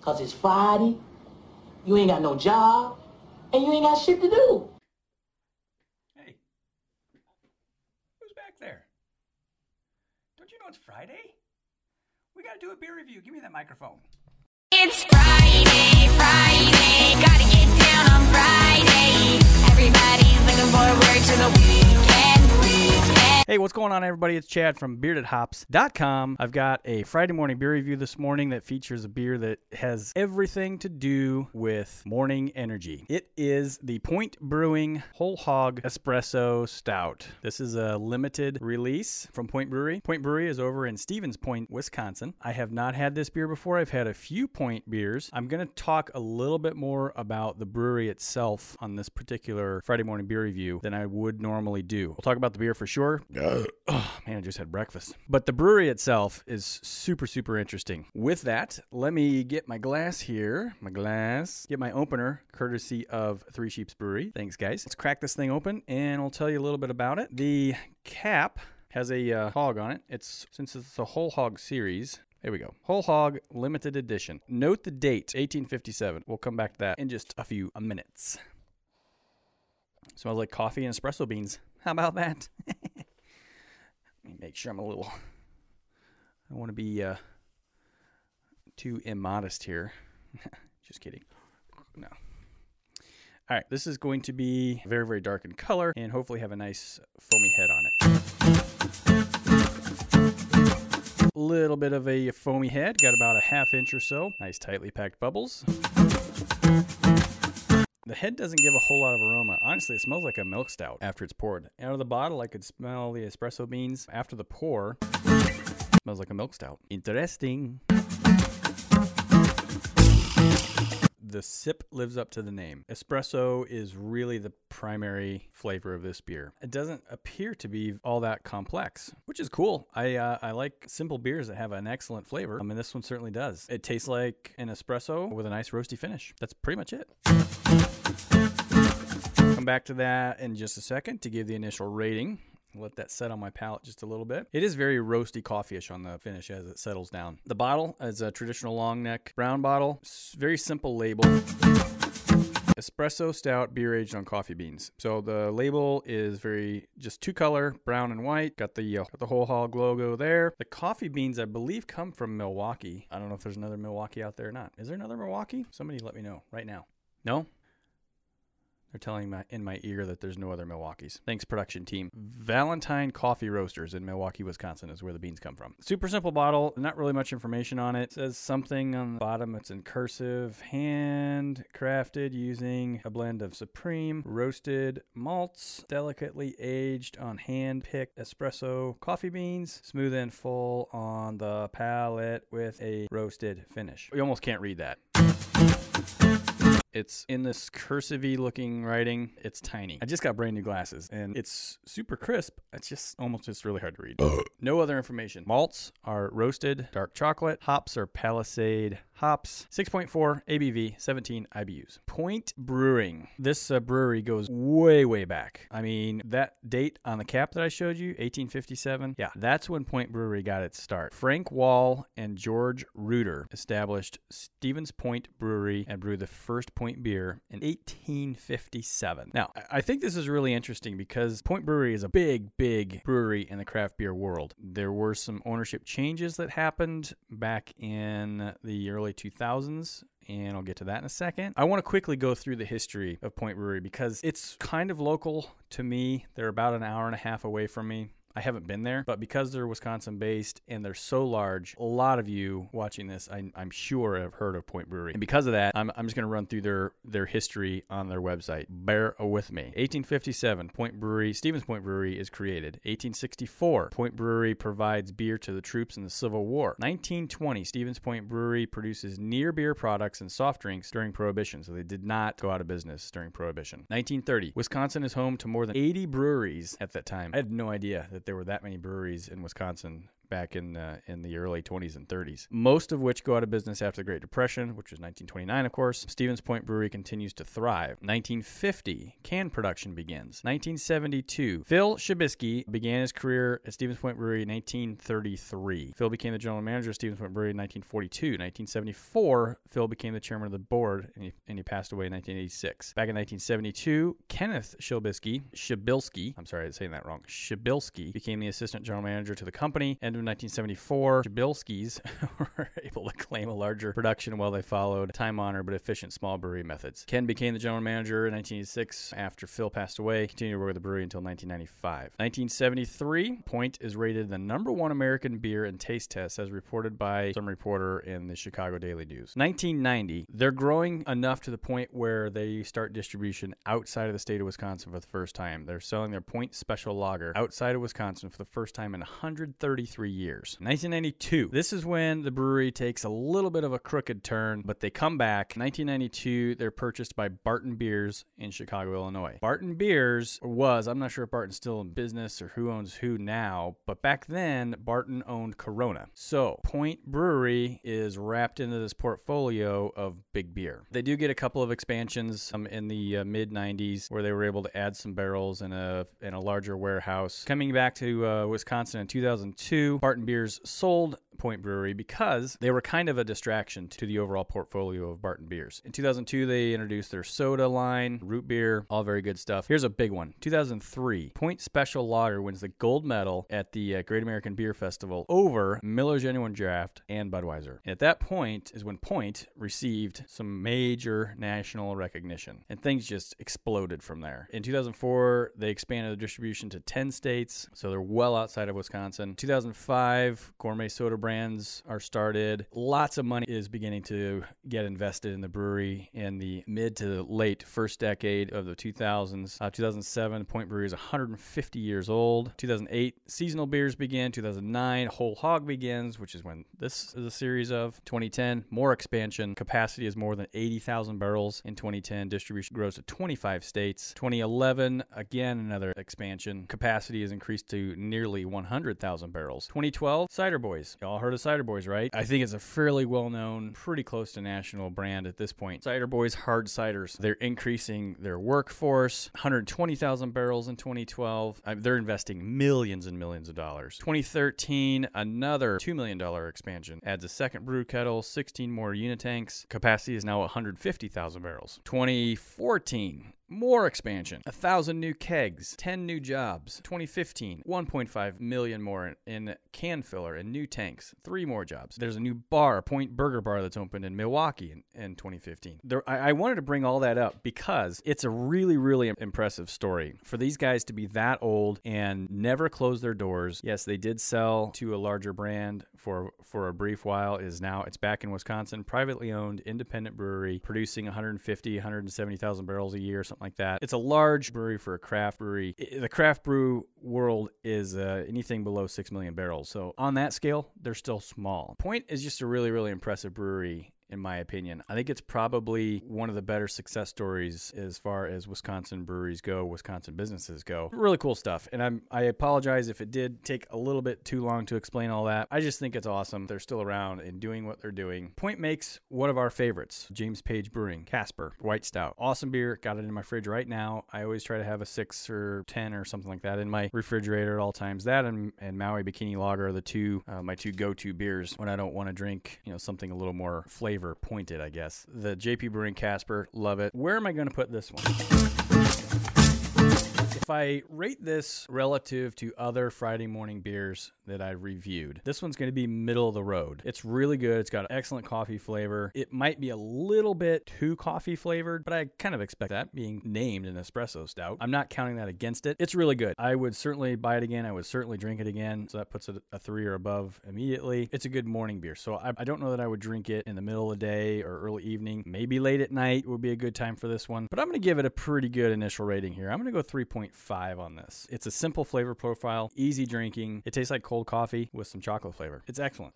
Cause it's Friday, you ain't got no job, and you ain't got shit to do. Hey, who's back there? Don't you know it's Friday? We gotta do a beer review. Give me that microphone. It's Friday, Friday, Hey, what's going on, everybody? It's Chad from beardedhops.com. I've got a Friday morning beer review this morning that features a beer that has everything to do with morning energy. It is the Point Brewing Whole Hog Espresso Stout. This is a limited release from Point Brewery. Point Brewery is over in Stevens Point, Wisconsin. I have not had this beer before. I've had a few Point beers. I'm going to talk a little bit more about the brewery itself on this particular Friday morning beer review than I would normally do. We'll talk about the beer for sure. Oh man, I just had breakfast. But the brewery itself is super, super interesting. With that, let me get my glass here. My glass. Get my opener, courtesy of Three Sheeps Brewery. Thanks, guys. Let's crack this thing open and I'll tell you a little bit about it. The cap has a uh, hog on it. It's since it's a whole hog series. There we go. Whole hog limited edition. Note the date, 1857. We'll come back to that in just a few minutes. Smells like coffee and espresso beans. How about that? Make sure I'm a little. I want to be uh, too immodest here. Just kidding. No. All right, this is going to be very, very dark in color and hopefully have a nice foamy head on it. A Little bit of a foamy head, got about a half inch or so. Nice tightly packed bubbles. The head doesn't give a whole lot of aroma. Honestly, it smells like a milk stout after it's poured. Out of the bottle, I could smell the espresso beans. After the pour, smells like a milk stout. Interesting. The sip lives up to the name. Espresso is really the primary flavor of this beer. It doesn't appear to be all that complex, which is cool. I uh, I like simple beers that have an excellent flavor. I mean, this one certainly does. It tastes like an espresso with a nice roasty finish. That's pretty much it. Come back to that in just a second to give the initial rating. Let that set on my palate just a little bit. It is very roasty coffee-ish on the finish as it settles down. The bottle is a traditional long neck brown bottle. Very simple label. Espresso stout beer aged on coffee beans. So the label is very just two color, brown and white. Got the uh, got the whole hog logo there. The coffee beans, I believe, come from Milwaukee. I don't know if there's another Milwaukee out there or not. Is there another Milwaukee? Somebody let me know right now. No, they're telling my in my ear that there's no other Milwaukee's. Thanks, production team. Valentine Coffee Roasters in Milwaukee, Wisconsin is where the beans come from. Super simple bottle, not really much information on it. it says something on the bottom. It's in cursive, hand crafted using a blend of supreme roasted malts, delicately aged on hand picked espresso coffee beans, smooth and full on the palate with a roasted finish. You almost can't read that. It's in this cursive looking writing. It's tiny. I just got brand new glasses and it's super crisp. It's just almost just really hard to read. no other information. Malts are roasted dark chocolate. Hops are Palisade hops. 6.4 ABV, 17 IBUs. Point Brewing. This uh, brewery goes way, way back. I mean, that date on the cap that I showed you, 1857, yeah, that's when Point Brewery got its start. Frank Wall and George Ruder established Stevens Point Brewery and brewed the first Point beer in 1857. Now, I- I think this is really interesting because Point Brewery is a big, big brewery in the craft beer world. There were some ownership changes that happened back in the early 2000s and I'll get to that in a second. I want to quickly go through the history of Point Brewery because it's kind of local to me. They're about an hour and a half away from me. I haven't been there, but because they're Wisconsin based and they're so large, a lot of you watching this, I, I'm sure, have heard of Point Brewery. And because of that, I'm, I'm just going to run through their, their history on their website. Bear with me. 1857, Point Brewery, Stevens Point Brewery is created. 1864, Point Brewery provides beer to the troops in the Civil War. 1920, Stevens Point Brewery produces near beer products and soft drinks during Prohibition, so they did not go out of business during Prohibition. 1930, Wisconsin is home to more than 80 breweries at that time. I had no idea there were that many breweries in Wisconsin back in uh, in the early 20s and 30s. Most of which go out of business after the Great Depression, which was 1929, of course. Stevens Point Brewery continues to thrive. 1950, can production begins. 1972, Phil Shabisky began his career at Stevens Point Brewery in 1933. Phil became the general manager of Stevens Point Brewery in 1942. 1974, Phil became the chairman of the board, and he, and he passed away in 1986. Back in 1972, Kenneth Shabisky, Shabilsky, I'm sorry, I'm saying that wrong, Shabilsky became the assistant general manager to the company. End of 1974, Shabilskys were able to claim a larger production while they followed time-honored but efficient small brewery methods. Ken became the general manager in 1986 after Phil passed away. Continued to work with the brewery until 1995. 1973, Point is rated the number one American beer in taste tests, as reported by some reporter in the Chicago Daily News. 1990, they're growing enough to the point where they start distribution outside of the state of Wisconsin for the first time. They're selling their Point Special Lager outside of Wisconsin for the first time in 133 years. 1992, this is when the brewery takes a little bit of a crooked turn, but they come back. 1992, they're purchased by Barton Beers in Chicago, Illinois. Barton Beers was, I'm not sure if Barton's still in business or who owns who now, but back then, Barton owned Corona. So, Point Brewery is wrapped into this portfolio of big beer. They do get a couple of expansions um, in the uh, mid 90s where they were able to add some barrels in a in a larger warehouse. Coming back to uh, Wisconsin in 2002, Barton Beers sold Point Brewery because they were kind of a distraction to the overall portfolio of Barton beers. In 2002, they introduced their soda line, root beer, all very good stuff. Here's a big one 2003, Point Special Lager wins the gold medal at the uh, Great American Beer Festival over Miller Genuine Draft and Budweiser. And at that point is when Point received some major national recognition, and things just exploded from there. In 2004, they expanded the distribution to 10 states, so they're well outside of Wisconsin. 2005, gourmet soda brands are started. Lots of money is beginning to get invested in the brewery in the mid to late first decade of the 2000s. Uh, 2007, Point Brewery is 150 years old. 2008, seasonal beers begin. 2009, Whole Hog begins, which is when this is a series of. 2010, more expansion. Capacity is more than 80,000 barrels in 2010. Distribution grows to 25 states. 2011, again, another expansion. Capacity is increased to nearly 100,000 barrels. 2012, Cider Boys. Y'all heard of Cider Boys, right? I think it's a fairly well known, pretty close to national brand at this point. Cider Boys Hard Ciders. They're increasing their workforce, 120,000 barrels in 2012. Uh, they're investing millions and millions of dollars. 2013, another $2 million expansion. Adds a second brew kettle, 16 more unit tanks. Capacity is now 150,000 barrels. 2014, more expansion, a thousand new kegs, 10 new jobs. 2015, 1.5 million more in, can filler and new tanks, three more jobs. There's a new bar, Point Burger Bar, that's opened in Milwaukee in, in 2015. There, I, I wanted to bring all that up because it's a really, really impressive story. For these guys to be that old and never close their doors, yes, they did sell to a larger brand for for a brief while. is now it's back in Wisconsin, privately owned, independent brewery, producing 150, 170,000 barrels a year, something like that. It's a large brewery for a craft brewery. The craft brew world is uh, anything below six million barrels. So on that scale, they're still small. Point is just a really, really impressive brewery in my opinion. I think it's probably one of the better success stories as far as Wisconsin breweries go, Wisconsin businesses go. Really cool stuff. And I'm I apologize if it did take a little bit too long to explain all that. I just think it's awesome. They're still around and doing what they're doing. Point makes one of our favorites, James Page Brewing, Casper White Stout. Awesome beer. Got it in my fridge right now. I always try to have a 6 or 10 or something like that in my refrigerator at all times. That and, and Maui Bikini Lager are the two uh, my two go-to beers when I don't want to drink, you know, something a little more flavor pointed, I guess. The JP Brewing Casper, love it. Where am I going to put this one? If I rate this relative to other Friday morning beers that I reviewed, this one's going to be middle of the road. It's really good. It's got excellent coffee flavor. It might be a little bit too coffee flavored, but I kind of expect that being named an espresso stout. I'm not counting that against it. It's really good. I would certainly buy it again. I would certainly drink it again. So that puts it a three or above immediately. It's a good morning beer. So I, I don't know that I would drink it in the middle of the day or early evening. Maybe late at night would be a good time for this one. But I'm going to give it a pretty good initial rating here. I'm going to go 3.5 on this. It's a simple flavor profile, easy drinking. It tastes like cold coffee with some chocolate flavor. It's excellent.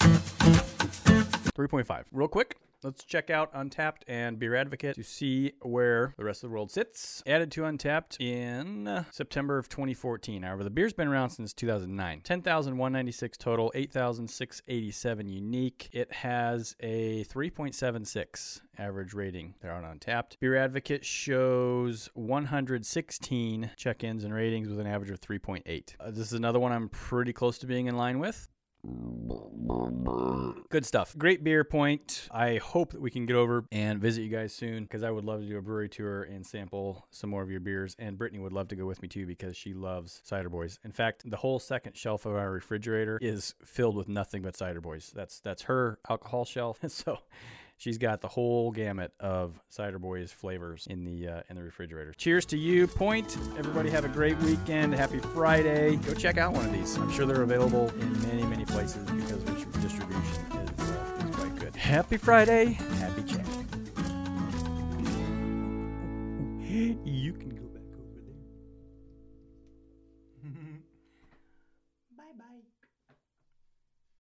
3.5. Real quick, Let's check out Untappd and Beer Advocate to see where the rest of the world sits. Added to Untappd in September of 2014. However, the beer's been around since 2009. 10,196 total, 8,687 unique. It has a 3.76 average rating there on Untappd. Beer Advocate shows 116 check ins and ratings with an average of 3.8. Uh, this is another one I'm pretty close to being in line with. Good stuff. Great beer point. I hope that we can get over and visit you guys soon because I would love to do a brewery tour and sample some more of your beers. And Brittany would love to go with me too because she loves cider boys. In fact, the whole second shelf of our refrigerator is filled with nothing but cider boys. That's that's her alcohol shelf. so She's got the whole gamut of Cider Boys flavors in the uh, in the refrigerator. Cheers to you, Point. Everybody have a great weekend. Happy Friday. Go check out one of these. I'm sure they're available in many many places because distribution is, uh, is quite good. Happy Friday. Happy chat. You.